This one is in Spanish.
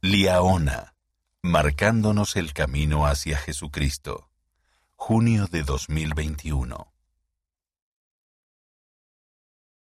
Liaona, marcándonos el camino hacia Jesucristo. Junio de 2021.